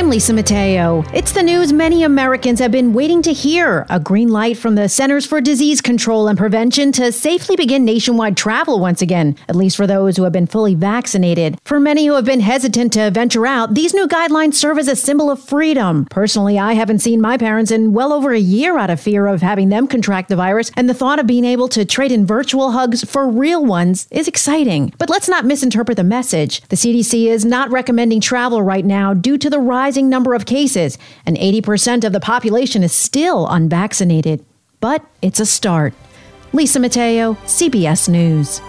I'm Lisa Mateo. It's the news many Americans have been waiting to hear a green light from the Centers for Disease Control and Prevention to safely begin nationwide travel once again, at least for those who have been fully vaccinated. For many who have been hesitant to venture out, these new guidelines serve as a symbol of freedom. Personally, I haven't seen my parents in well over a year out of fear of having them contract the virus, and the thought of being able to trade in virtual hugs for real ones is exciting. But let's not misinterpret the message. The CDC is not recommending travel right now due to the rise rising number of cases, and 80% of the population is still unvaccinated. But it's a start. Lisa Mateo, CBS News.